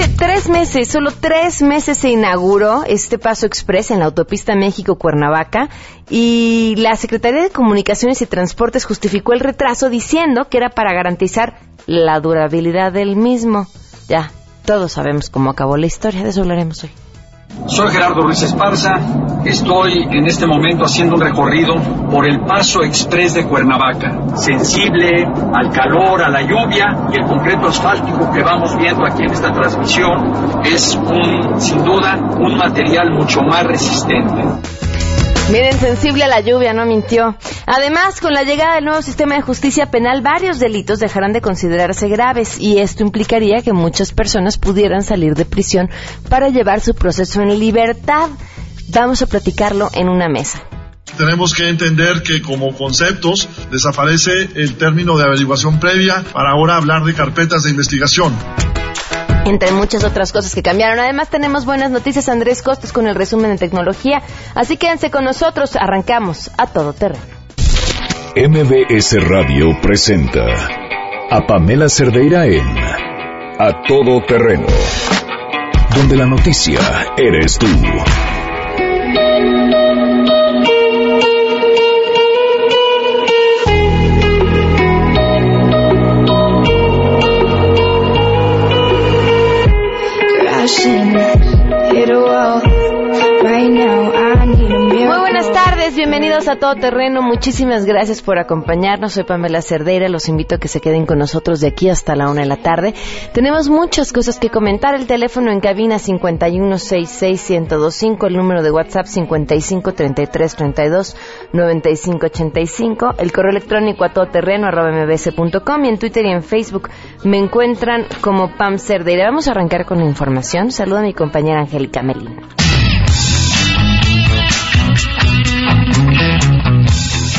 hace tres meses, solo tres meses se inauguró este paso express en la autopista México-Cuernavaca y la Secretaría de Comunicaciones y Transportes justificó el retraso diciendo que era para garantizar la durabilidad del mismo. Ya, todos sabemos cómo acabó la historia, de eso hablaremos hoy. Soy Gerardo Ruiz Esparza, estoy en este momento haciendo un recorrido por el Paso Express de Cuernavaca, sensible al calor, a la lluvia y el concreto asfáltico que vamos viendo aquí en esta transmisión es un, sin duda, un material mucho más resistente. Miren, sensible a la lluvia, no mintió. Además, con la llegada del nuevo sistema de justicia penal, varios delitos dejarán de considerarse graves y esto implicaría que muchas personas pudieran salir de prisión para llevar su proceso en libertad. Vamos a platicarlo en una mesa. Tenemos que entender que como conceptos desaparece el término de averiguación previa para ahora hablar de carpetas de investigación entre muchas otras cosas que cambiaron. Además tenemos buenas noticias, Andrés Costas, con el resumen de tecnología. Así quédense con nosotros, arrancamos a todo terreno. MBS Radio presenta a Pamela Cerdeira en A Todo Terreno, donde la noticia eres tú. 是。Bienvenidos a Todo Terreno. Muchísimas gracias por acompañarnos. Soy Pamela Cerdeira. Los invito a que se queden con nosotros de aquí hasta la una de la tarde. Tenemos muchas cosas que comentar. El teléfono en cabina 5166125, el número de WhatsApp 5533329585, el correo electrónico a todoterreno@mbs.com y en Twitter y en Facebook me encuentran como Pam Cerdeira. Vamos a arrancar con la información. Saluda a mi compañera Angélica Melina.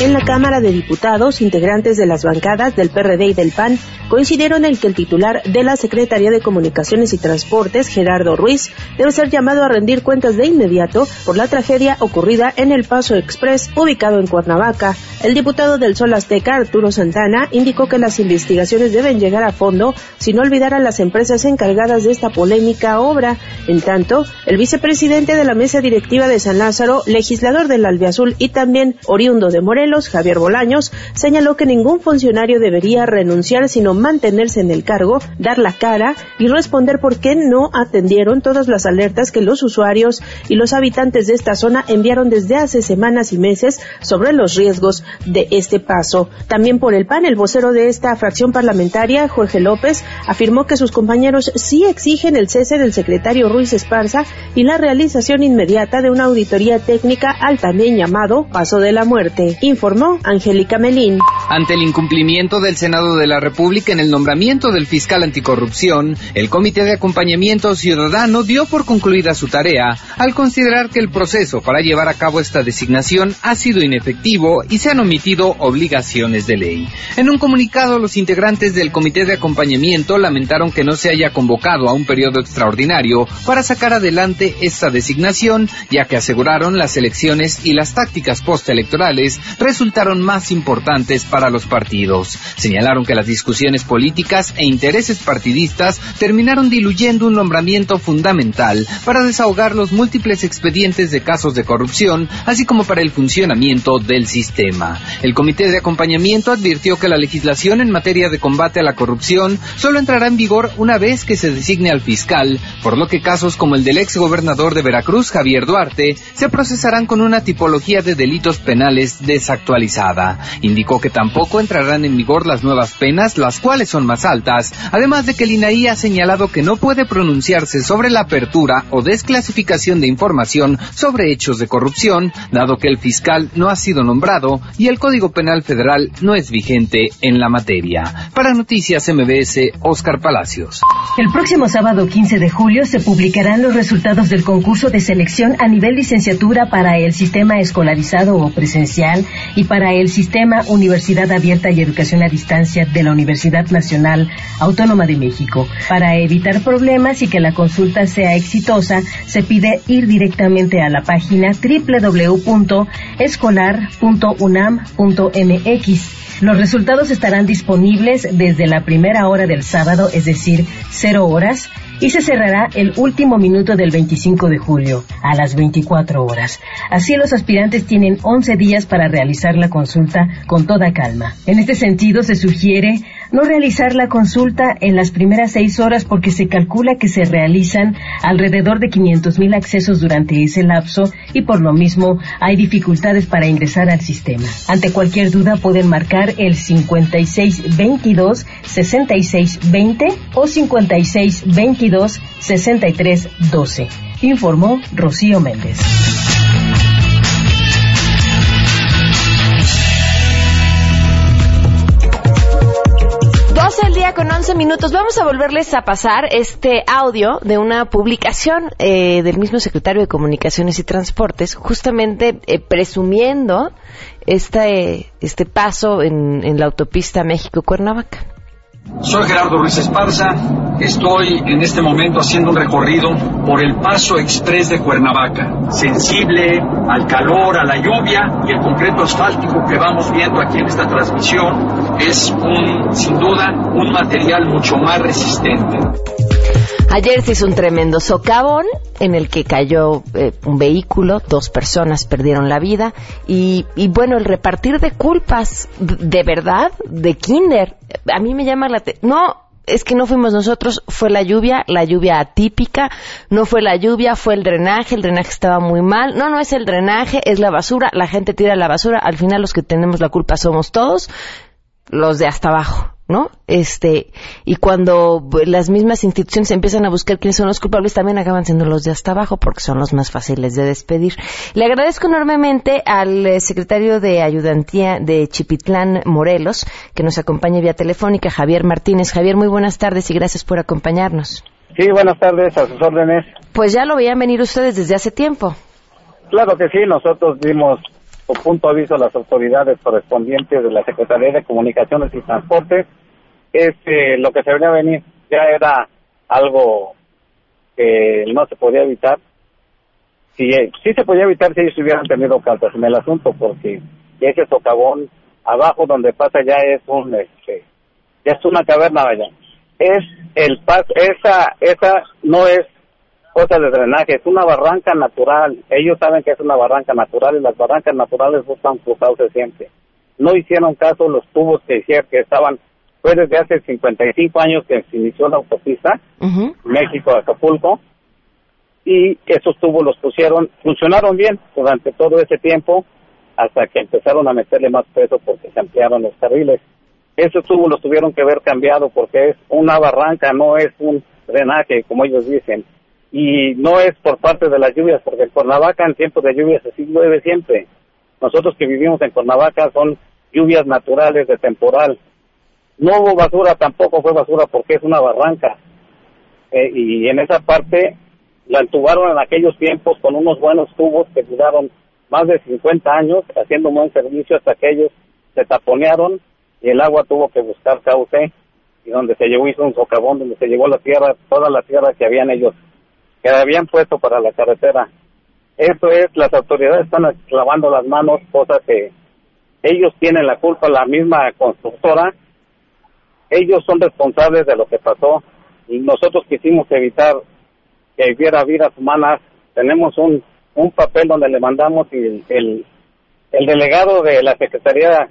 En la Cámara de Diputados, integrantes de las bancadas del PRD y del PAN coincidieron en que el titular de la Secretaría de Comunicaciones y Transportes, Gerardo Ruiz, debe ser llamado a rendir cuentas de inmediato por la tragedia ocurrida en el Paso Express, ubicado en Cuernavaca. El diputado del Sol Azteca, Arturo Santana, indicó que las investigaciones deben llegar a fondo sin olvidar a las empresas encargadas de esta polémica obra. En tanto, el vicepresidente de la mesa directiva de San Lázaro, legislador del Albiazul y también oriundo de Morelos, Javier Bolaños, señaló que ningún funcionario debería renunciar sino mantenerse en el cargo, dar la cara y responder por qué no atendieron todas las alertas que los usuarios y los habitantes de esta zona enviaron desde hace semanas y meses sobre los riesgos de este paso. También por el PAN, el vocero de esta fracción parlamentaria, Jorge López, afirmó que sus compañeros sí exigen el cese del secretario Ruiz Esparza y la realización inmediata de una auditoría técnica al también llamado Paso de la Muerte informó Angélica Melín. Ante el incumplimiento del Senado de la República en el nombramiento del fiscal anticorrupción, el Comité de Acompañamiento Ciudadano dio por concluida su tarea al considerar que el proceso para llevar a cabo esta designación ha sido inefectivo y se han omitido obligaciones de ley. En un comunicado, los integrantes del Comité de Acompañamiento lamentaron que no se haya convocado a un periodo extraordinario para sacar adelante esta designación, ya que aseguraron las elecciones y las tácticas postelectorales resultaron más importantes para los partidos. Señalaron que las discusiones políticas e intereses partidistas terminaron diluyendo un nombramiento fundamental para desahogar los múltiples expedientes de casos de corrupción, así como para el funcionamiento del sistema. El Comité de Acompañamiento advirtió que la legislación en materia de combate a la corrupción solo entrará en vigor una vez que se designe al fiscal, por lo que casos como el del ex gobernador de Veracruz, Javier Duarte, se procesarán con una tipología de delitos penales desactualizados actualizada. Indicó que tampoco entrarán en vigor las nuevas penas, las cuales son más altas, además de que el INAI ha señalado que no puede pronunciarse sobre la apertura o desclasificación de información sobre hechos de corrupción, dado que el fiscal no ha sido nombrado y el Código Penal Federal no es vigente en la materia. Para Noticias MBS, Oscar Palacios. El próximo sábado 15 de julio se publicarán los resultados del concurso de selección a nivel licenciatura para el sistema escolarizado o presencial y para el Sistema Universidad Abierta y Educación a Distancia de la Universidad Nacional Autónoma de México. Para evitar problemas y que la consulta sea exitosa, se pide ir directamente a la página www.escolar.unam.mx. Los resultados estarán disponibles desde la primera hora del sábado, es decir, cero horas, y se cerrará el último minuto del 25 de julio a las 24 horas. Así los aspirantes tienen 11 días para realizar la consulta con toda calma. En este sentido, se sugiere no realizar la consulta en las primeras seis horas porque se calcula que se realizan alrededor de 500 mil accesos durante ese lapso y por lo mismo hay dificultades para ingresar al sistema. Ante cualquier duda pueden marcar el 5622 6620 o 5622 6312. Informó Rocío Méndez. 12 el día con 11 minutos. Vamos a volverles a pasar este audio de una publicación eh, del mismo secretario de Comunicaciones y Transportes, justamente eh, presumiendo este, este paso en, en la autopista México-Cuernavaca. Soy Gerardo Ruiz Esparza, estoy en este momento haciendo un recorrido por el paso express de Cuernavaca, sensible al calor, a la lluvia y el concreto asfáltico que vamos viendo aquí en esta transmisión es un, sin duda, un material mucho más resistente. Ayer se hizo un tremendo socavón en el que cayó eh, un vehículo, dos personas perdieron la vida y, y, bueno, el repartir de culpas, de verdad, de Kinder, a mí me llama la... No, es que no fuimos nosotros, fue la lluvia, la lluvia atípica, no fue la lluvia, fue el drenaje, el drenaje estaba muy mal, no, no es el drenaje, es la basura, la gente tira la basura, al final los que tenemos la culpa somos todos, los de hasta abajo. ¿No? Este, y cuando las mismas instituciones empiezan a buscar quiénes son los culpables, también acaban siendo los de hasta abajo porque son los más fáciles de despedir. Le agradezco enormemente al eh, secretario de Ayudantía de Chipitlán, Morelos, que nos acompaña vía telefónica, Javier Martínez. Javier, muy buenas tardes y gracias por acompañarnos. Sí, buenas tardes, a sus órdenes. Pues ya lo veían venir ustedes desde hace tiempo. Claro que sí, nosotros dimos punto aviso a las autoridades correspondientes de la Secretaría de Comunicaciones y Transportes. Este, lo que se venía a venir ya era algo que no se podía evitar. Sí, sí se podía evitar si ellos hubieran tenido cartas en el asunto, porque ese socavón abajo donde pasa ya es un, este, ya es una caverna, vaya. Es el pas, esa, esa no es cosa de drenaje, es una barranca natural. Ellos saben que es una barranca natural y las barrancas naturales buscan su cauce siempre. No hicieron caso los tubos que hicieron, que estaban, fue desde hace 55 años que se inició la autopista, México-Acapulco, y esos tubos los pusieron, funcionaron bien durante todo ese tiempo, hasta que empezaron a meterle más peso porque se ampliaron los carriles. Esos tubos los tuvieron que haber cambiado porque es una barranca, no es un drenaje, como ellos dicen y no es por parte de las lluvias, porque en Cuernavaca en tiempos de lluvias así llueve siempre. Nosotros que vivimos en Cuernavaca son lluvias naturales de temporal. No hubo basura, tampoco fue basura porque es una barranca. Eh, y en esa parte la entubaron en aquellos tiempos con unos buenos tubos que duraron más de 50 años haciendo un buen servicio hasta que ellos se taponearon y el agua tuvo que buscar cauce y donde se llevó hizo un socavón donde se llevó la tierra, toda la tierra que habían ellos que habían puesto para la carretera. Eso es, las autoridades están clavando las manos, cosa que ellos tienen la culpa, la misma constructora, ellos son responsables de lo que pasó y nosotros quisimos evitar que hubiera vidas humanas. Tenemos un, un papel donde le mandamos y el, el, el delegado de la Secretaría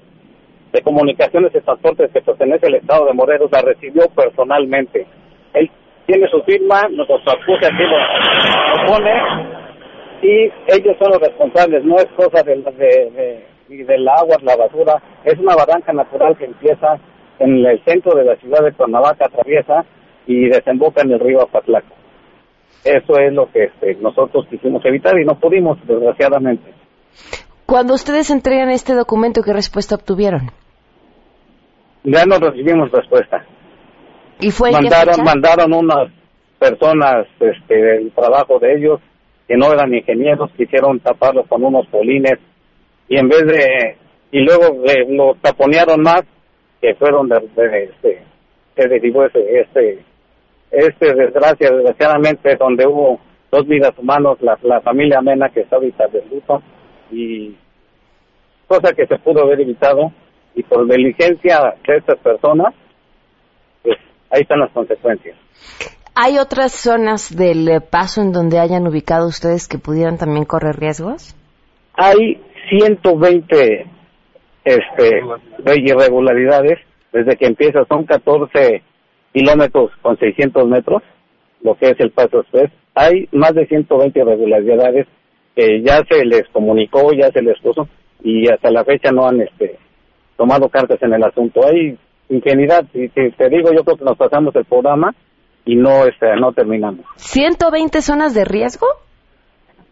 de Comunicaciones y Transportes que pertenece al Estado de Morelos la recibió personalmente. Él tiene su firma, nuestro acuse aquí lo, pone y ellos son los responsables, no es cosa de, de, de, del agua, la basura, es una barranca natural que empieza en el centro de la ciudad de Cuernavaca, atraviesa y desemboca en el río Apatlaco. Eso es lo que este, nosotros quisimos evitar y no pudimos, desgraciadamente. Cuando ustedes entregan este documento, ¿qué respuesta obtuvieron? Ya no recibimos respuesta. ¿Y fue mandaron, mandaron unas personas este, del trabajo de ellos que no eran ingenieros, quisieron taparlos con unos polines y en vez de, y luego lo taponearon más, que fueron de, de, este, se derivó ese, este, este desgracia, desgraciadamente, donde hubo dos vidas humanas, la, la familia Mena que está ahorita de luto, y cosa que se pudo haber evitado, y por diligencia de estas personas, ahí están las consecuencias. ¿Hay otras zonas del eh, paso en donde hayan ubicado ustedes que pudieran también correr riesgos? Hay 120 este, irregularidades desde que empieza. Son 14 kilómetros con 600 metros, lo que es el paso express. Hay más de 120 irregularidades que ya se les comunicó, ya se les puso y hasta la fecha no han este, tomado cartas en el asunto. Hay infinidad, y te, te digo, yo creo que nos pasamos el programa y no este, no terminamos. ¿120 zonas de riesgo?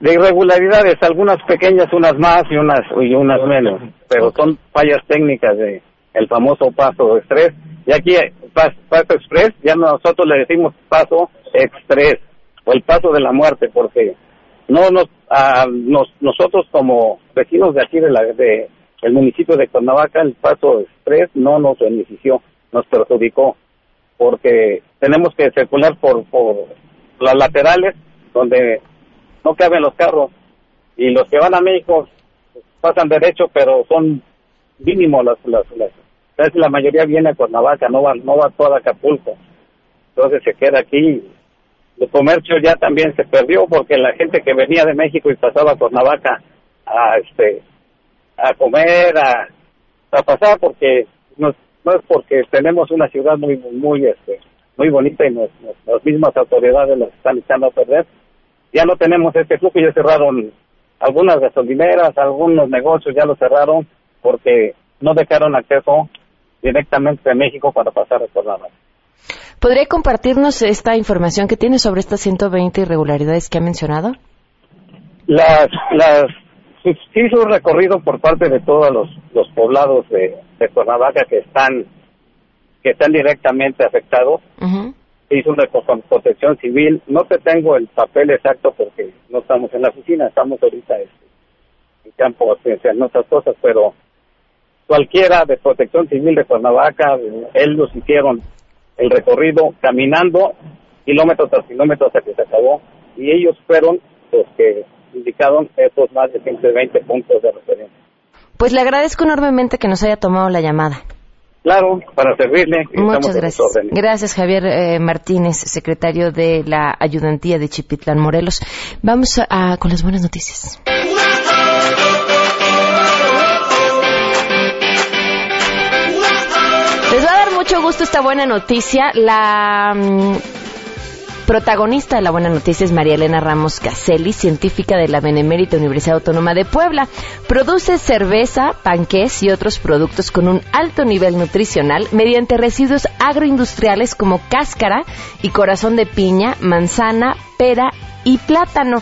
De irregularidades, algunas pequeñas, unas más y unas y unas menos, pero son fallas técnicas de el famoso paso express. Y aquí paso, paso express, ya nosotros le decimos paso express o el paso de la muerte, porque no nos, nos nosotros como vecinos de aquí de la de el municipio de Cuernavaca el paso express no nos benefició, nos perjudicó porque tenemos que circular por, por las laterales donde no caben los carros y los que van a México pasan derecho pero son mínimos las las, las la mayoría viene a Cuernavaca no va no va toda Acapulco. Entonces se queda aquí. El comercio ya también se perdió porque la gente que venía de México y pasaba a Cuernavaca a este a comer a, a pasar porque no, no es porque tenemos una ciudad muy muy este muy bonita y nos, las mismas autoridades las están echando a perder ya no tenemos este flujo ya cerraron algunas gasolineras algunos negocios ya lo cerraron porque no dejaron acceso directamente de México para pasar a Cuernavaca ¿Podría compartirnos esta información que tiene sobre estas 120 irregularidades que ha mencionado? Las, las, sí hizo un recorrido por parte de todos los, los poblados de, de Cuernavaca que están, que están directamente afectados. Hizo una con protección civil. No te tengo el papel exacto porque no estamos en la oficina, estamos ahorita este, en campo en otras cosas, pero cualquiera de protección civil de Cuernavaca, él los hicieron el recorrido caminando kilómetros tras kilómetros hasta que se acabó y ellos fueron los que indicaron esos más de 120 puntos de referencia. Pues le agradezco enormemente que nos haya tomado la llamada. Claro, para servirle. Muchas gracias. Gracias, Javier eh, Martínez, secretario de la Ayudantía de Chipitlán, Morelos. Vamos a, con las buenas noticias. mucho gusto esta buena noticia. La mm, protagonista de la buena noticia es María Elena Ramos Caselli, científica de la Benemérita Universidad Autónoma de Puebla. Produce cerveza, panqués y otros productos con un alto nivel nutricional mediante residuos agroindustriales como cáscara y corazón de piña, manzana, pera y plátano.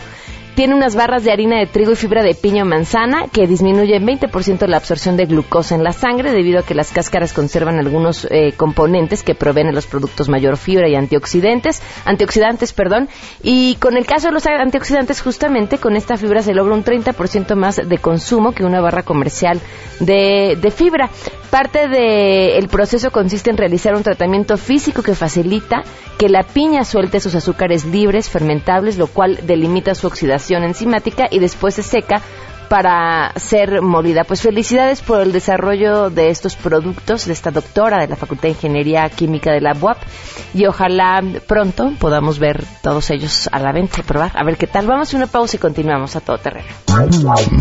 Tiene unas barras de harina de trigo y fibra de piña o manzana que disminuyen 20% la absorción de glucosa en la sangre debido a que las cáscaras conservan algunos eh, componentes que proveen a los productos mayor fibra y antioxidantes, antioxidantes, perdón. Y con el caso de los antioxidantes, justamente con esta fibra se logra un 30% más de consumo que una barra comercial de, de fibra. Parte del proceso consiste en realizar un tratamiento físico que facilita que la piña suelte sus azúcares libres, fermentables, lo cual delimita su oxidación enzimática y después se seca para ser molida. Pues felicidades por el desarrollo de estos productos de esta doctora de la Facultad de Ingeniería Química de la UAP y ojalá pronto podamos ver todos ellos a la venta y probar. A ver qué tal. Vamos a una pausa y continuamos a todo terreno.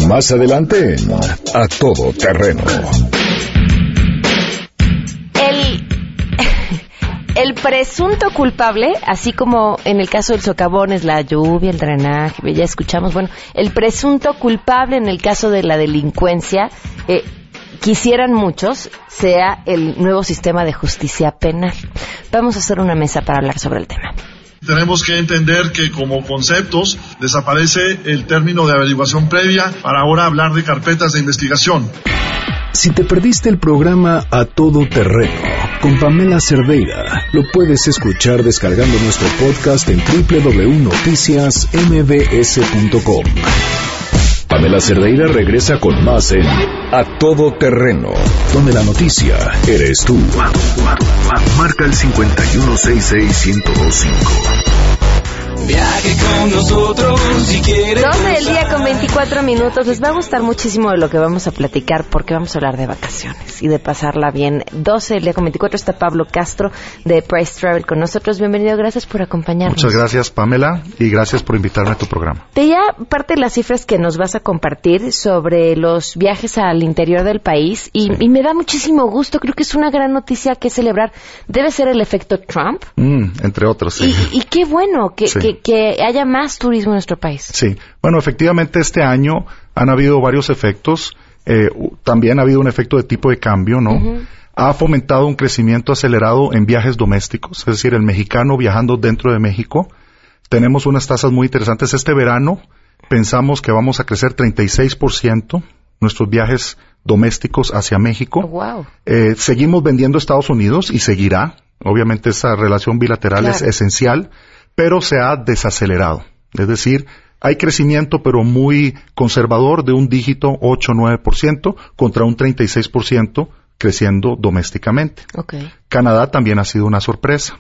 Más adelante A Todo Terreno. El presunto culpable, así como en el caso del socavón es la lluvia, el drenaje, ya escuchamos, bueno, el presunto culpable en el caso de la delincuencia, eh, quisieran muchos, sea el nuevo sistema de justicia penal. Vamos a hacer una mesa para hablar sobre el tema. Tenemos que entender que como conceptos desaparece el término de averiguación previa para ahora hablar de carpetas de investigación. Si te perdiste el programa A Todo Terreno con Pamela Cerdeira, lo puedes escuchar descargando nuestro podcast en www.noticiasmbs.com. Pamela Cerdeira regresa con más en A Todo Terreno, donde la noticia eres tú. Marca el 5166125. Viaje con nosotros si quieres. 12 del día con 24 minutos. Les va a gustar muchísimo de lo que vamos a platicar porque vamos a hablar de vacaciones y de pasarla bien. 12 del día con 24 está Pablo Castro de Price Travel con nosotros. Bienvenido, gracias por acompañarnos. Muchas gracias, Pamela, y gracias por invitarme a tu programa. Te ya parte de las cifras que nos vas a compartir sobre los viajes al interior del país y, y me da muchísimo gusto. Creo que es una gran noticia que celebrar. Debe ser el efecto Trump. Mm, entre otros, sí. Y, y qué bueno que, Sí. que, que haya más turismo en nuestro país. Sí, bueno, efectivamente este año han habido varios efectos. Eh, también ha habido un efecto de tipo de cambio, ¿no? Ha fomentado un crecimiento acelerado en viajes domésticos, es decir, el mexicano viajando dentro de México. Tenemos unas tasas muy interesantes. Este verano pensamos que vamos a crecer 36% nuestros viajes domésticos hacia México. Wow. Eh, seguimos vendiendo a Estados Unidos y seguirá. Obviamente esa relación bilateral es esencial, pero se ha desacelerado. Es decir, hay crecimiento, pero muy conservador de un dígito 8-9% contra un 36% creciendo domésticamente. Canadá también ha sido una sorpresa.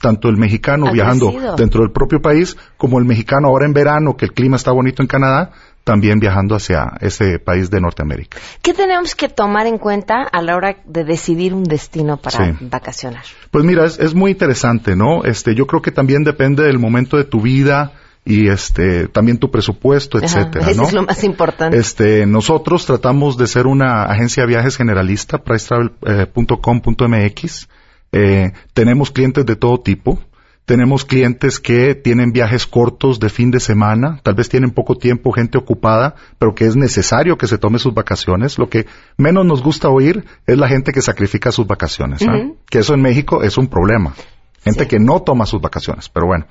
Tanto el mexicano viajando crecido. dentro del propio país, como el mexicano ahora en verano, que el clima está bonito en Canadá, también viajando hacia ese país de Norteamérica. ¿Qué tenemos que tomar en cuenta a la hora de decidir un destino para Sí. vacacionar? Pues mira, es, es muy interesante, ¿no? Este, yo creo que también depende del momento de tu vida y este, también tu presupuesto, Ajá, etcétera, Eso ¿no? es lo más importante. Este, nosotros tratamos de ser una agencia de viajes generalista, pricetravel.com.mx. Eh, tenemos clientes de todo tipo. Tenemos clientes que tienen viajes cortos de fin de semana, tal vez tienen poco tiempo, gente ocupada, pero que es necesario que se tome sus vacaciones. Lo que menos nos gusta oír es la gente que sacrifica sus vacaciones, ¿ah? Que eso en México es un problema. Gente Sí. que no toma sus vacaciones, pero bueno.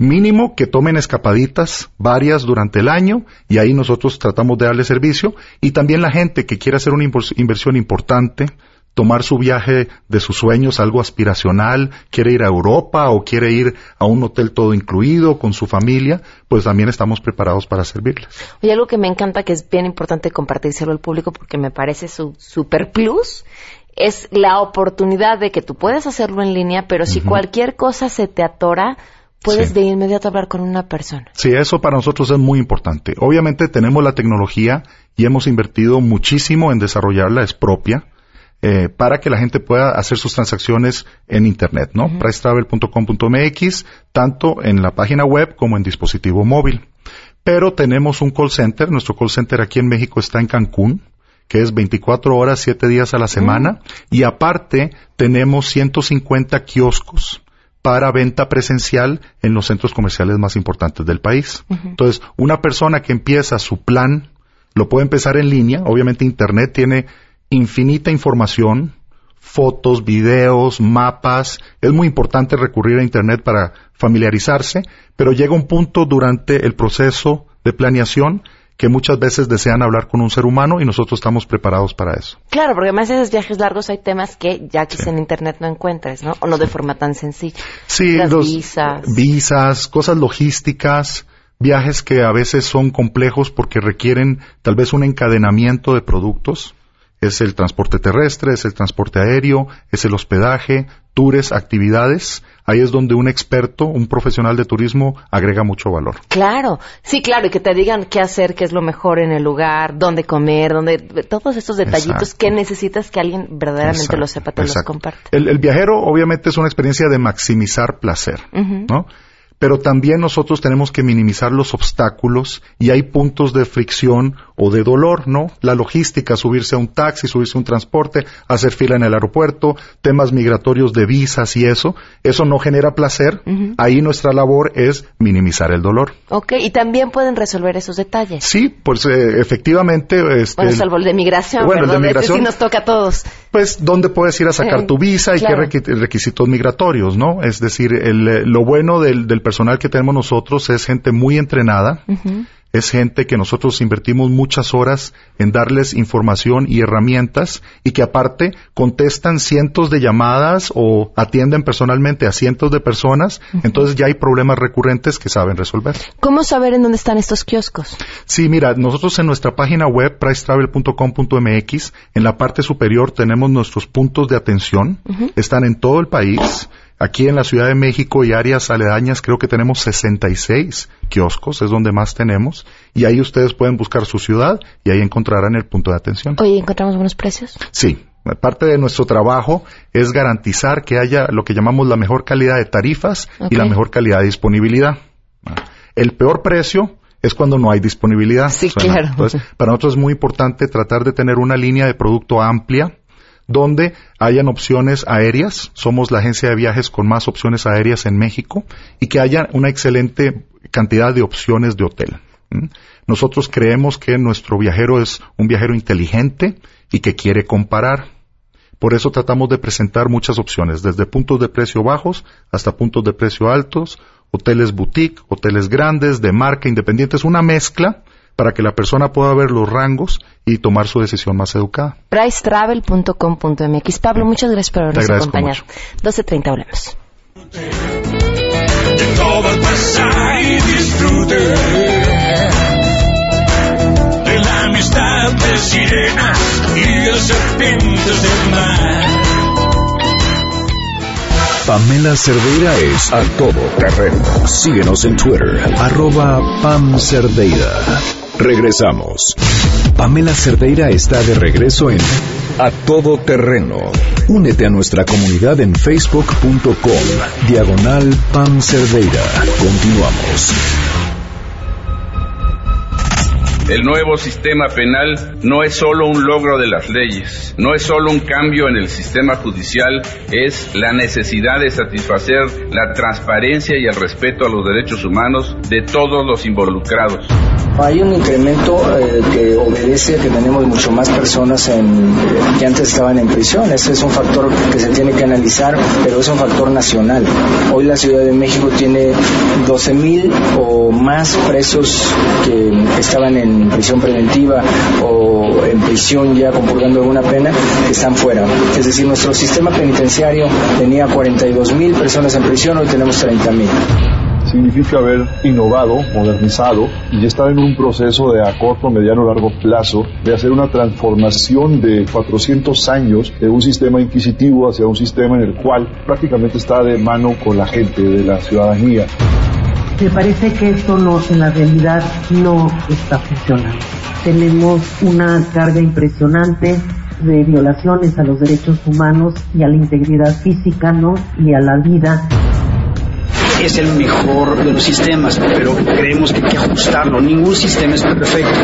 Mínimo que tomen escapaditas varias durante el año y ahí nosotros tratamos de darle servicio y también la gente que quiere hacer una invers- inversión importante, tomar su viaje de sus sueños, algo aspiracional, quiere ir a Europa o quiere ir a un hotel todo incluido con su familia, pues también estamos preparados para servirles. Y algo que me encanta, que es bien importante compartírselo al público porque me parece su super plus, es la oportunidad de que tú puedes hacerlo en línea, pero si cualquier cosa se te atora, puedes Sí. de inmediato hablar con una persona. Sí, eso para nosotros es muy importante. Obviamente tenemos la tecnología y hemos invertido muchísimo en desarrollarla, es propia, eh, para que la gente pueda hacer sus transacciones en Internet, ¿no? pricetravel.com.mx, tanto en la página web como en dispositivo móvil. Pero tenemos un call center, nuestro call center aquí en México está en Cancún, que es 24 horas, 7 días a la semana, y aparte tenemos 150 kioscos para venta presencial en los centros comerciales más importantes del país. Entonces, una persona que empieza su plan, lo puede empezar en línea, obviamente Internet tiene infinita información, fotos, videos, mapas. Es muy importante recurrir a Internet para familiarizarse, pero llega un punto durante el proceso de planeación que muchas veces desean hablar con un ser humano y nosotros estamos preparados para eso. Claro, porque además de esos viajes largos hay temas que ya quizá Sí. en internet no encuentres, ¿no? O no de forma tan sencilla. Sí, Las los visas. visas, cosas logísticas, viajes que a veces son complejos porque requieren tal vez un encadenamiento de productos. Es el transporte terrestre, es el transporte aéreo, es el hospedaje, tours, actividades. Ahí es donde un experto, un profesional de turismo agrega mucho valor. Claro, sí, claro, y que te digan qué hacer, qué es lo mejor en el lugar, dónde comer, dónde, todos estos detallitos Exacto. que necesitas que alguien verdaderamente Exacto, lo sepa, te los comparte. El, el viajero obviamente es una experiencia de maximizar placer. ¿no? Pero también nosotros tenemos que minimizar los obstáculos y hay puntos de fricción o de dolor, ¿no? La logística, subirse a un taxi, subirse a un transporte, hacer fila en el aeropuerto, temas migratorios de visas y eso, eso no genera placer. Ahí nuestra labor es minimizar el dolor. Ok, y también pueden resolver esos detalles. Sí, pues eh, efectivamente, este, Bueno, salvo el de migración, Bueno, el de. Ese migración- sí nos toca a todos. pues dónde puedes ir a sacar Eh, tu visa y claro. qué requi- requisitos migratorios, ¿no? Es decir, el, eh, lo bueno del, del personal que tenemos nosotros es gente muy entrenada, es gente que nosotros invertimos muchas horas en darles información y herramientas y que aparte contestan cientos de llamadas o atienden personalmente a cientos de personas, entonces ya hay problemas recurrentes que saben resolver. ¿Cómo saber en dónde están estos kioscos? Sí, mira, nosotros en nuestra página web, pricetravel.com.mx, en la parte superior tenemos nuestros puntos de atención. Están en todo el país. Aquí en la Ciudad de México y áreas aledañas creo que tenemos 66 kioscos, es donde más tenemos, y ahí ustedes pueden buscar su ciudad y ahí encontrarán el punto de atención. Oye, ¿encontramos buenos precios? Sí, parte de nuestro trabajo es garantizar que haya lo que llamamos la mejor calidad de tarifas y la mejor calidad de disponibilidad. El peor precio es cuando no hay disponibilidad. Sí, claro. Entonces, para nosotros es muy importante tratar de tener una línea de producto amplia, donde hayan opciones aéreas. Somos la agencia de viajes con más opciones aéreas en México y que haya una excelente cantidad de opciones de hotel. Nosotros creemos que nuestro viajero es un viajero inteligente y que quiere comparar. Por eso tratamos de presentar muchas opciones, desde puntos de precio bajos hasta puntos de precio altos, hoteles boutique, hoteles grandes, de marca, independientes, una mezcla para que la persona pueda ver los rangos y tomar su decisión más educada. Pricetravel.com.mx. Pablo, muchas gracias por habernos acompañado. 12.30 hablamos. De la amistad de sirenas y de serpientes del mar. Pamela Cerdeira es a todo terreno. Síguenos en Twitter, arroba Pam Cerdeira. Regresamos. Pamela Cerdeira está de regreso en A Todo Terreno. Únete a nuestra comunidad en facebook.com, diagonal Pam Cerdeira. Continuamos. El nuevo sistema penal no es solo un logro de las leyes, no es solo un cambio en el sistema judicial, es la necesidad de satisfacer la transparencia y el respeto a los derechos humanos de todos los involucrados. Hay un incremento eh, que obedece a que tenemos mucho más personas en, eh, que antes estaban en prisión. Ese es un factor que se tiene que analizar, pero es un factor nacional. Hoy la Ciudad de México tiene 12 mil o más presos que estaban en prisión preventiva o en prisión ya compurgando alguna pena están fuera. Es decir, nuestro sistema penitenciario tenía 42 mil personas en prisión, hoy tenemos 30 mil significa haber innovado, modernizado y estar en un proceso de a corto, mediano, largo plazo de hacer una transformación de 400 años de un sistema inquisitivo hacia un sistema en el cual prácticamente está de mano con la gente, de la ciudadanía. Me parece que esto no, en la realidad no está funcionando. Tenemos una carga impresionante de violaciones a los derechos humanos y a la integridad física, ¿no? Y a la vida es el mejor de los sistemas, pero creemos que hay que ajustarlo. Ningún sistema es perfecto.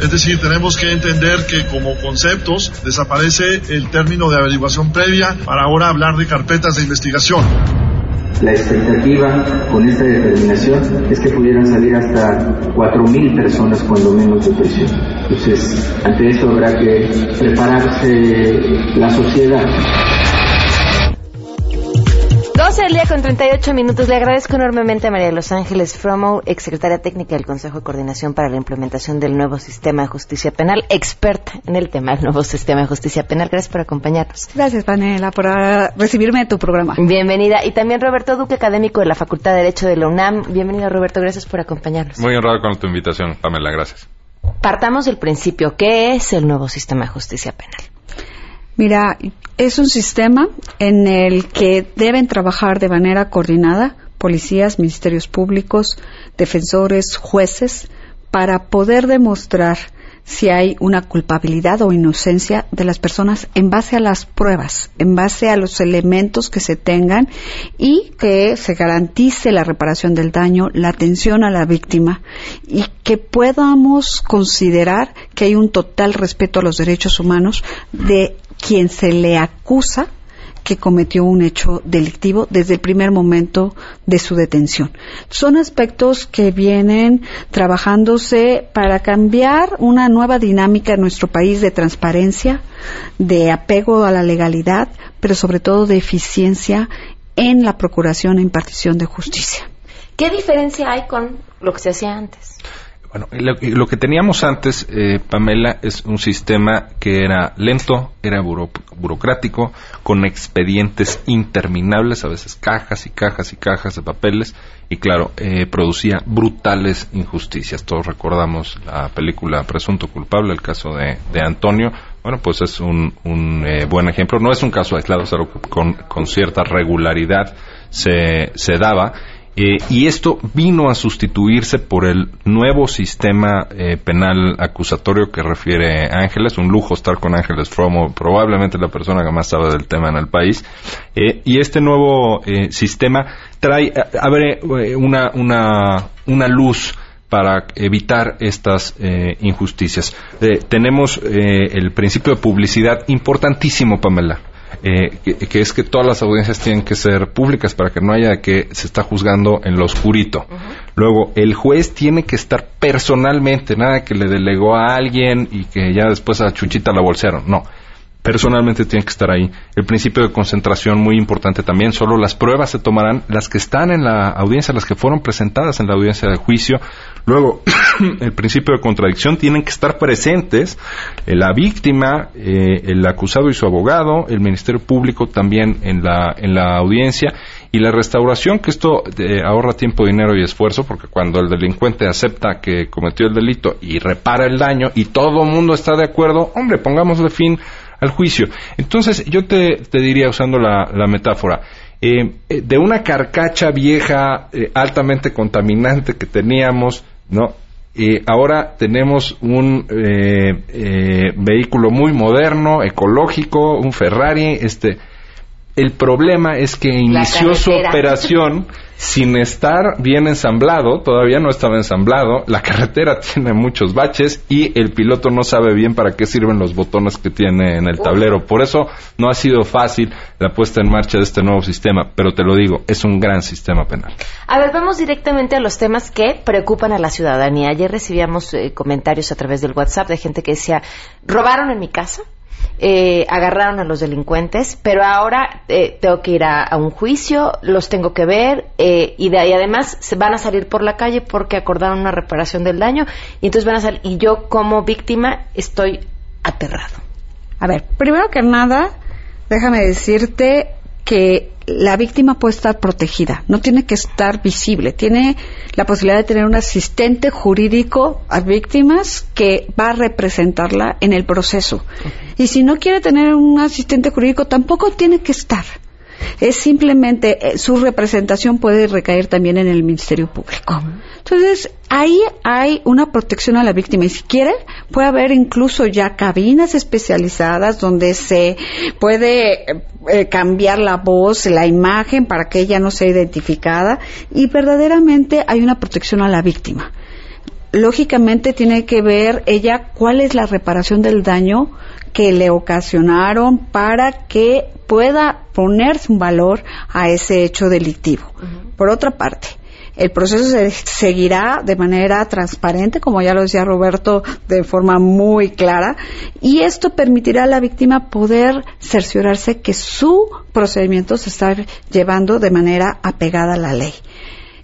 Es decir, tenemos que entender que como conceptos desaparece el término de averiguación previa para ahora hablar de carpetas de investigación. La expectativa con esta determinación es que pudieran salir hasta 4.000 personas cuando menos de prisión. Entonces, ante esto habrá que prepararse la sociedad 12 del día con 38 minutos. Le agradezco enormemente a María de Los Ángeles Fromo, exsecretaria técnica del Consejo de Coordinación para la Implementación del Nuevo Sistema de Justicia Penal, experta en el tema del nuevo Sistema de Justicia Penal. Gracias por acompañarnos. Gracias, Panela, por ah, recibirme en tu programa. Bienvenida. Y también Roberto Duque, académico de la Facultad de Derecho de la UNAM. Bienvenido, Roberto. Gracias por acompañarnos. Muy honrado con tu invitación, Pamela. Gracias. Partamos del principio. ¿Qué es el nuevo Sistema de Justicia Penal? Mira, es un sistema en el que deben trabajar de manera coordinada policías, ministerios públicos, defensores, jueces, para poder demostrar si hay una culpabilidad o inocencia de las personas en base a las pruebas, en base a los elementos que se tengan y que se garantice la reparación del daño, la atención a la víctima y que podamos considerar que hay un total respeto a los derechos humanos de quien se le acusa que cometió un hecho delictivo desde el primer momento de su detención. Son aspectos que vienen trabajándose para cambiar una nueva dinámica en nuestro país de transparencia, de apego a la legalidad, pero sobre todo de eficiencia en la procuración e impartición de justicia. ¿Qué diferencia hay con lo que se hacía antes? Bueno, lo, que teníamos antes, eh, Pamela, es un sistema que era lento, era burocrático, con expedientes interminables, a veces cajas y cajas y cajas de papeles, y claro, eh, producía brutales injusticias. Todos recordamos la película Presunto Culpable, el caso de, de Antonio, Bueno, pues es un, un eh, buen ejemplo. No es un caso aislado, es que con, cierta regularidad se daba. Eh, y esto vino a sustituirse por el nuevo sistema eh, penal acusatorio que refiere Ángeles. Un lujo estar con Ángeles Fromo, probablemente la persona que más sabe del tema en el país. Eh, y este nuevo eh, sistema trae, abre una, una, una luz para evitar estas injusticias. Tenemos eh, el principio de publicidad importantísimo, Pamela. Eh, que, que es que todas las audiencias tienen que ser públicas para que no haya que se está juzgando en lo oscurito. Luego, el juez tiene que estar personalmente, nada que le delegó a alguien y que ya después a Chuchita la bolsearon. No, personalmente tiene que estar ahí. El principio de concentración muy importante también. Solo las pruebas se tomarán las que están en la audiencia, las que fueron presentadas en la audiencia de juicio. Luego, el principio de contradicción tienen que estar presentes la víctima, eh, el acusado y su abogado, el Ministerio Público también en la, en la audiencia y la restauración, que esto eh, ahorra tiempo, dinero y esfuerzo, porque cuando el delincuente acepta que cometió el delito y repara el daño y todo el mundo está de acuerdo, hombre, pongámosle fin al juicio. Entonces, yo te, te diría, usando la, la metáfora, eh, eh, de una carcacha vieja, eh, altamente contaminante que teníamos, ¿no? Eh, ahora tenemos un eh, eh, vehículo muy moderno, ecológico, un Ferrari, este, el problema es que inició su operación sin estar bien ensamblado, todavía no estaba ensamblado, la carretera tiene muchos baches y el piloto no sabe bien para qué sirven los botones que tiene en el tablero. Por eso no ha sido fácil la puesta en marcha de este nuevo sistema, pero te lo digo, es un gran sistema penal. A ver, vamos directamente a los temas que preocupan a la ciudadanía. Ayer recibíamos eh, comentarios a través del WhatsApp de gente que decía, robaron en mi casa, eh, agarraron a los delincuentes, pero ahora eh, tengo que ir a, un juicio, los tengo que ver eh, y, de ahí además se van a salir por la calle porque acordaron una reparación del daño y entonces van a salir y yo como víctima estoy aterrado. A ver, primero que nada, déjame decirte que la víctima puede estar protegida, no tiene que estar visible, tiene la posibilidad de tener un asistente jurídico a víctimas que va a representarla en el proceso. Y si no quiere tener un asistente jurídico, tampoco tiene que estar. Es simplemente eh, su representación puede recaer también en el Ministerio Público. Entonces, ahí hay una protección a la víctima. Y si quiere, puede haber incluso ya cabinas especializadas donde se puede eh, eh, cambiar la voz, la imagen para que ella no sea identificada. Y verdaderamente hay una protección a la víctima lógicamente tiene que ver ella cuál es la reparación del daño que le ocasionaron para que pueda ponerse un valor a ese hecho delictivo. Por otra parte, el proceso se seguirá de manera transparente, como ya lo decía Roberto, de forma muy clara, y esto permitirá a la víctima poder cerciorarse que su procedimiento se está llevando de manera apegada a la ley.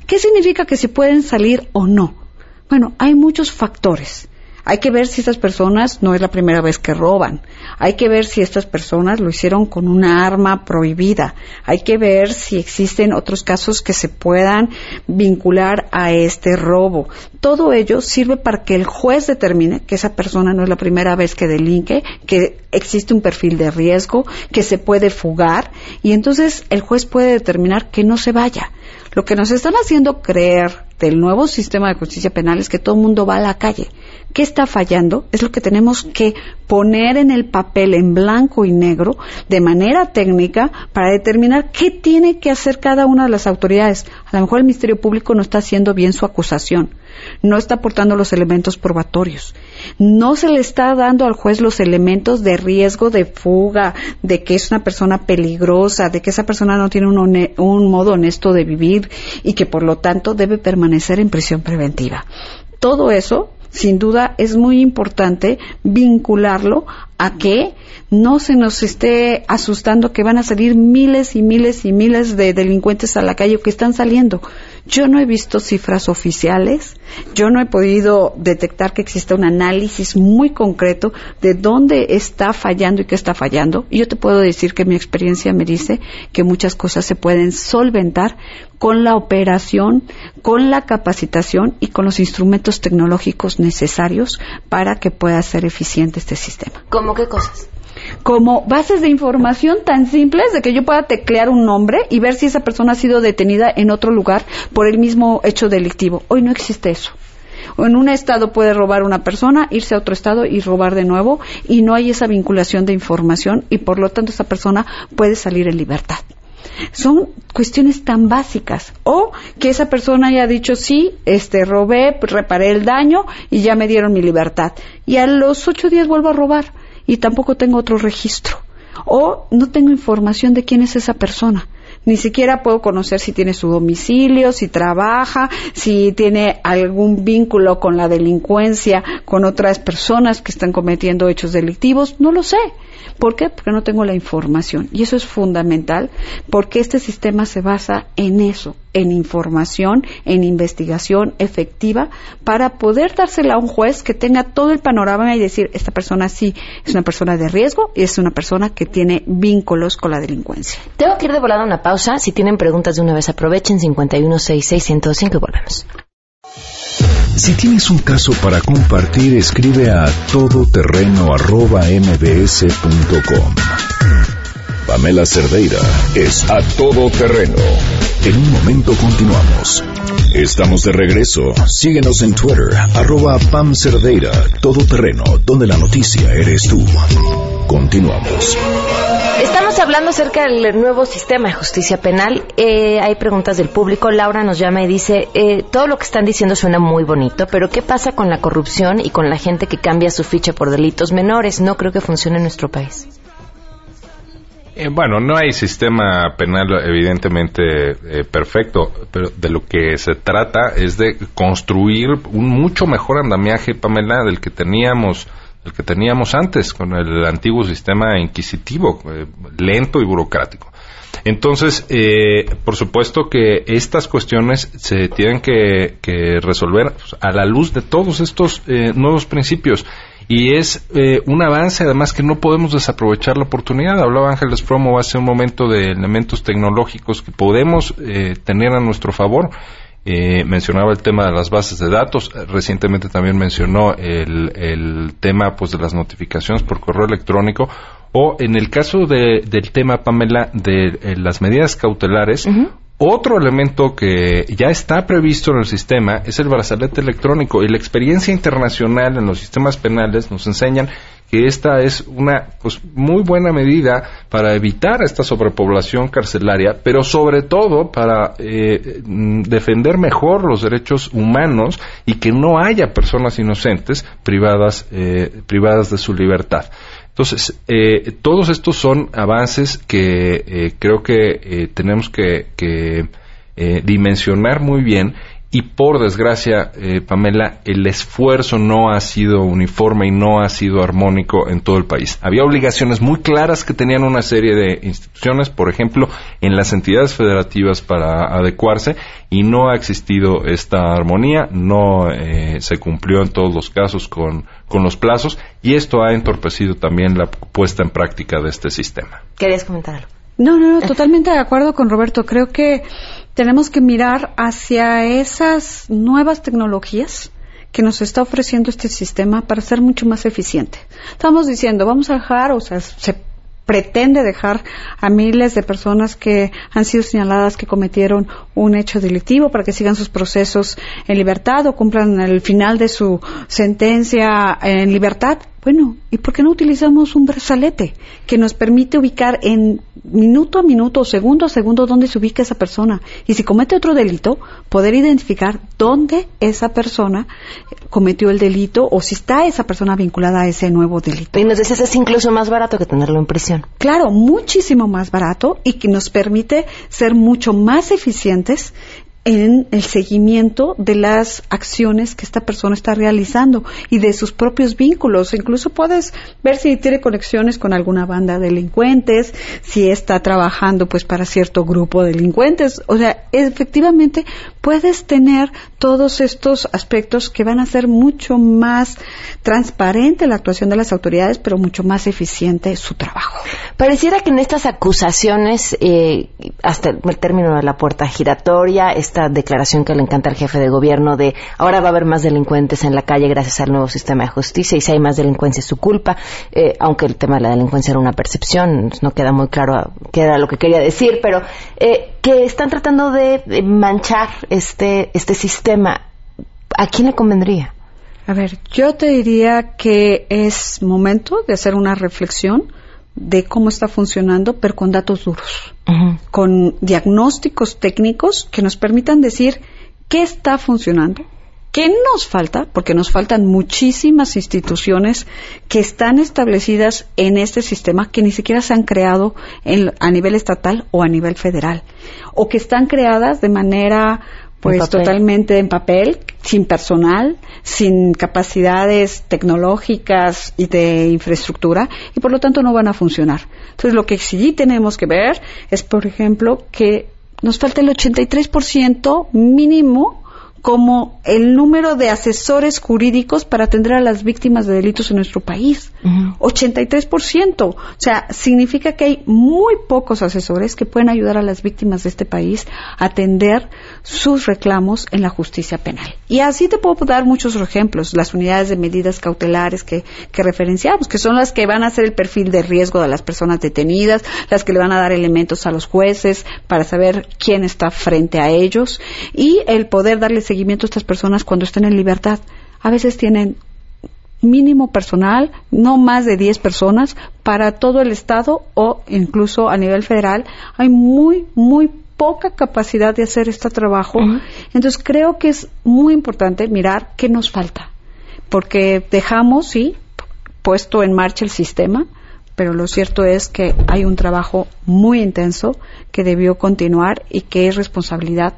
¿Qué significa que se pueden salir o no? Bueno, hay muchos factores. Hay que ver si estas personas no es la primera vez que roban. Hay que ver si estas personas lo hicieron con una arma prohibida. Hay que ver si existen otros casos que se puedan vincular a este robo. Todo ello sirve para que el juez determine que esa persona no es la primera vez que delinque, que existe un perfil de riesgo, que se puede fugar y entonces el juez puede determinar que no se vaya. Lo que nos están haciendo creer del nuevo sistema de justicia penal es que todo el mundo va a la calle. ¿Qué está fallando? Es lo que tenemos que poner en el papel en blanco y negro de manera técnica para determinar qué tiene que hacer cada una de las autoridades. A lo mejor el Ministerio Público no está haciendo bien su acusación, no está aportando los elementos probatorios, no se le está dando al juez los elementos de riesgo de fuga, de que es una persona peligrosa, de que esa persona no tiene un, un modo honesto de vivir y que por lo tanto debe permanecer en prisión preventiva. Todo eso sin duda es muy importante vincularlo a que no se nos esté asustando que van a salir miles y miles y miles de delincuentes a la calle o que están saliendo. Yo no he visto cifras oficiales, yo no he podido detectar que exista un análisis muy concreto de dónde está fallando y qué está fallando. Y yo te puedo decir que mi experiencia me dice que muchas cosas se pueden solventar con la operación, con la capacitación y con los instrumentos tecnológicos necesarios para que pueda ser eficiente este sistema. ¿Cómo qué cosas? como bases de información tan simples de que yo pueda teclear un nombre y ver si esa persona ha sido detenida en otro lugar por el mismo hecho delictivo. Hoy no existe eso. En un estado puede robar una persona, irse a otro estado y robar de nuevo y no hay esa vinculación de información y por lo tanto esa persona puede salir en libertad. Son cuestiones tan básicas. O que esa persona haya dicho, sí, este, robé, reparé el daño y ya me dieron mi libertad. Y a los ocho días vuelvo a robar y tampoco tengo otro registro. O no tengo información de quién es esa persona. Ni siquiera puedo conocer si tiene su domicilio, si trabaja, si tiene algún vínculo con la delincuencia, con otras personas que están cometiendo hechos delictivos. No lo sé. ¿Por qué? Porque no tengo la información. Y eso es fundamental porque este sistema se basa en eso, en información, en investigación efectiva para poder dársela a un juez que tenga todo el panorama y decir, esta persona sí es una persona de riesgo y es una persona que tiene vínculos con la delincuencia. Tengo que ir de volada a una pausa. Si tienen preguntas de una vez, aprovechen 516605 y volvemos. Si tienes un caso para compartir, escribe a todoterreno.mbs.com. Pamela Cerdeira es a todoterreno. En un momento continuamos. Estamos de regreso. Síguenos en Twitter, arroba Pam Cerdeira, todoterreno, donde la noticia eres tú. Continuamos. Estamos hablando acerca del nuevo sistema de justicia penal. Eh, hay preguntas del público. Laura nos llama y dice, eh, todo lo que están diciendo suena muy bonito, pero ¿qué pasa con la corrupción y con la gente que cambia su ficha por delitos menores? No creo que funcione en nuestro país. Eh, bueno, no hay sistema penal evidentemente eh, perfecto, pero de lo que se trata es de construir un mucho mejor andamiaje, Pamela, del que teníamos el que teníamos antes con el antiguo sistema inquisitivo, eh, lento y burocrático. Entonces, por supuesto que estas cuestiones se tienen que, resolver a la luz de todos estos nuevos principios y es eh, un avance además que no podemos desaprovechar la oportunidad. Hablaba Ángeles Promo hace un momento de elementos tecnológicos que podemos eh, tener a nuestro favor. Eh, mencionaba el tema de las bases de datos, recientemente también mencionó el, el tema pues de las notificaciones por correo electrónico o en el caso de, del tema Pamela de las medidas cautelares otro elemento que ya está previsto en el sistema es el brazalete electrónico y la experiencia internacional en los sistemas penales nos enseñan que esta es una pues, muy buena medida para evitar esta sobrepoblación carcelaria, pero sobre todo para eh, defender mejor los derechos humanos y que no haya personas inocentes privadas, eh, privadas de su libertad. Entonces, eh, todos estos son avances que eh, creo que eh, tenemos que, que dimensionar muy bien y por desgracia, eh, Pamela, el esfuerzo no ha sido uniforme y no ha sido armónico en todo el país. Había obligaciones muy claras que tenían una serie de instituciones, por ejemplo, en las entidades federativas para adecuarse y no ha existido esta armonía, no eh, se cumplió en todos los casos con, con los plazos y esto ha entorpecido también la puesta en práctica de este sistema. ¿Querías comentar No, no, no, totalmente de acuerdo con Roberto. Creo que tenemos que mirar hacia esas nuevas tecnologías que nos está ofreciendo este sistema para ser mucho más eficiente. Estamos diciendo, vamos a dejar, o sea, se pretende dejar a miles de personas que han sido señaladas que cometieron un hecho delictivo para que sigan sus procesos en libertad o cumplan el final de su sentencia en libertad. Bueno, ¿y por qué no utilizamos un brazalete que nos permite ubicar en minuto a minuto, segundo a segundo, dónde se ubica esa persona? Y si comete otro delito, poder identificar dónde esa persona cometió el delito o si está esa persona vinculada a ese nuevo delito. Y nos dices, es incluso más barato que tenerlo en prisión. Claro, muchísimo más barato y que nos permite ser mucho más eficientes en el seguimiento de las acciones que esta persona está realizando y de sus propios vínculos. Incluso puedes ver si tiene conexiones con alguna banda de delincuentes, si está trabajando pues para cierto grupo de delincuentes. O sea, efectivamente puedes tener todos estos aspectos que van a hacer mucho más transparente la actuación de las autoridades, pero mucho más eficiente su trabajo. Pareciera que en estas acusaciones, eh, hasta el término de la puerta giratoria, esta declaración que le encanta al jefe de gobierno de ahora va a haber más delincuentes en la calle gracias al nuevo sistema de justicia y si hay más delincuencia es su culpa, eh, aunque el tema de la delincuencia era una percepción, no queda muy claro qué era lo que quería decir, pero eh, que están tratando de manchar este, este sistema. ¿A quién le convendría? A ver, yo te diría que es momento de hacer una reflexión de cómo está funcionando, pero con datos duros, con diagnósticos técnicos que nos permitan decir qué está funcionando, qué nos falta, porque nos faltan muchísimas instituciones que están establecidas en este sistema que ni siquiera se han creado a nivel estatal o a nivel federal, o que están creadas de manera pues totalmente en papel, sin personal, sin capacidades tecnológicas y de infraestructura, y por lo tanto no van a funcionar. Entonces, lo que sí tenemos que ver es, por ejemplo, que nos falta el 83% mínimo como el número de asesores jurídicos para atender a las víctimas de delitos en nuestro país. 83%. O sea, significa que hay muy pocos asesores que pueden ayudar a las víctimas de este país a atender sus reclamos en la justicia penal. Y así te puedo dar muchos ejemplos. Las unidades de medidas cautelares que, que referenciamos, que son las que van a hacer el perfil de riesgo de las personas detenidas, las que le van a dar elementos a los jueces para saber quién está frente a ellos y el poder darle seguimiento seguimiento a estas personas cuando estén en libertad. A veces tienen mínimo personal, no más de 10 personas para todo el Estado o incluso a nivel federal. Hay muy, muy poca capacidad de hacer este trabajo. Entonces creo que es muy importante mirar qué nos falta. Porque dejamos, sí, puesto en marcha el sistema, pero lo cierto es que hay un trabajo muy intenso que debió continuar y que es responsabilidad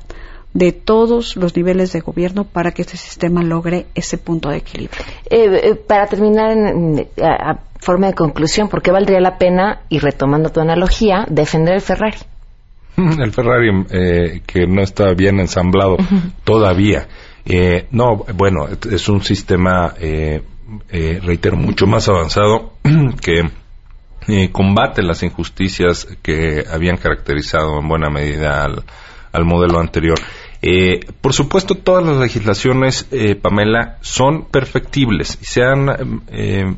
de todos los niveles de gobierno para que este sistema logre ese punto de equilibrio. Eh, eh, para terminar en, a, forma de conclusión, ¿por qué valdría la pena, y retomando tu analogía, defender el Ferrari? El Ferrari eh, que no está bien ensamblado todavía. no, bueno, es un sistema, reitero, mucho más avanzado que combate las injusticias que habían caracterizado en buena medida al, al modelo anterior. Eh, por supuesto, todas las legislaciones, eh, Pamela, son perfectibles se han eh,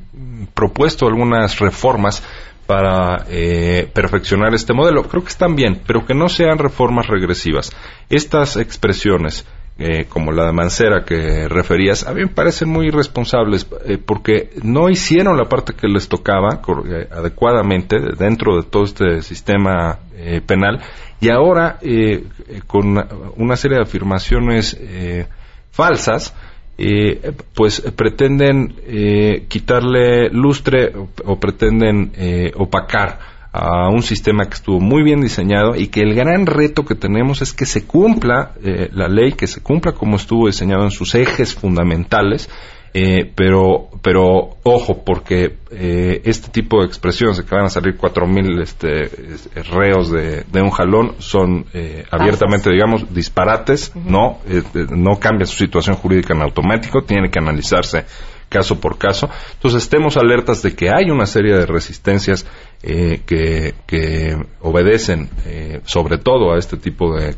propuesto algunas reformas para perfeccionar este modelo. Creo que están bien, pero que no sean reformas regresivas. Estas expresiones, como la de Mancera que referías, a mí me parecen muy irresponsables porque no hicieron la parte que les tocaba adecuadamente dentro de todo este sistema penal. Y ahora, eh, con una serie de afirmaciones eh, falsas, eh, pues pretenden quitarle lustre o, pretenden opacar a un sistema que estuvo muy bien diseñado y que el gran reto que tenemos es que se cumpla la ley, que se cumpla como estuvo diseñado en sus ejes fundamentales eh, pero, pero ojo, porque eh, este tipo de expresiones de que van a salir cuatro mil este, reos de, un jalón son eh, abiertamente, digamos, disparates, ¿no? no cambia su situación jurídica en automático, tiene que analizarse caso por caso. Entonces, estemos alertas de que hay una serie de resistencias que, que, obedecen sobre todo a este tipo de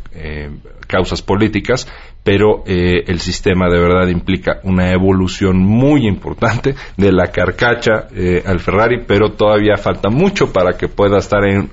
causas políticas pero eh, el sistema de verdad implica una evolución muy importante de la carcacha eh, al Ferrari, pero todavía falta mucho para que pueda estar en,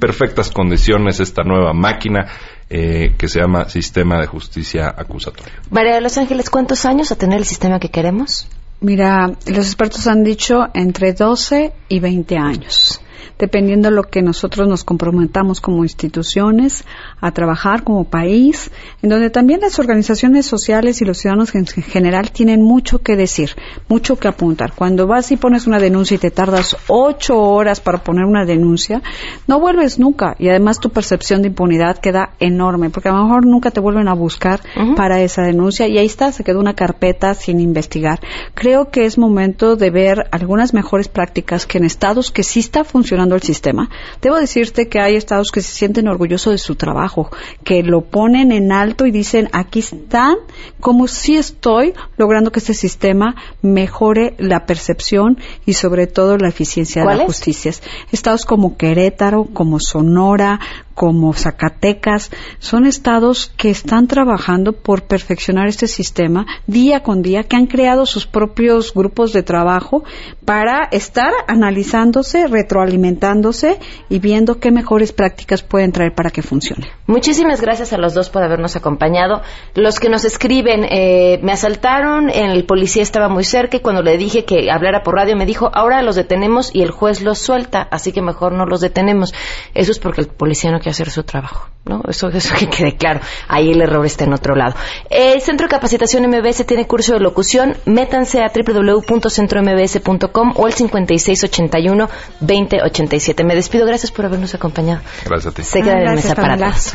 perfectas condiciones esta nueva máquina eh, que se llama Sistema de Justicia Acusatoria. María de Los Ángeles, ¿cuántos años a tener el sistema que queremos? Mira, los expertos han dicho entre 12 y 20 años. Dependiendo de lo que nosotros nos comprometamos como instituciones a trabajar como país, en donde también las organizaciones sociales y los ciudadanos en general tienen mucho que decir, mucho que apuntar. Cuando vas y pones una denuncia y te tardas ocho horas para poner una denuncia, no vuelves nunca y además tu percepción de impunidad queda enorme, porque a lo mejor nunca te vuelven a buscar para esa denuncia y ahí está, se quedó una carpeta sin investigar. Creo que es momento de ver algunas mejores prácticas que en estados que sí está funcionando el sistema. Debo decirte que hay estados que se sienten orgullosos de su trabajo, que lo ponen en alto y dicen, aquí están, como si estoy logrando que este sistema mejore la percepción y sobre todo la eficiencia de la justicia. Estados como Querétaro, como Sonora, como Zacatecas, son estados que están trabajando por perfeccionar este sistema día con día, que han creado sus propios grupos de trabajo para estar analizándose, retroalimentándose y viendo qué mejores prácticas pueden traer para que funcione. Muchísimas gracias a los dos por habernos acompañado. Los que nos escriben, eh, me asaltaron, el policía estaba muy cerca y cuando le dije que hablara por radio me dijo, ahora los detenemos y el juez los suelta, así que mejor no los detenemos. Eso es porque el policía no quiere hacer su trabajo, ¿no? Eso, eso que quede claro. Ahí el error está en otro lado. El Centro de Capacitación MBS tiene curso de locución. Métanse a www.centrombs.com o al 5681-2087. Me despido. Gracias por habernos acompañado. Gracias a ti. Se queda en mesa para todos.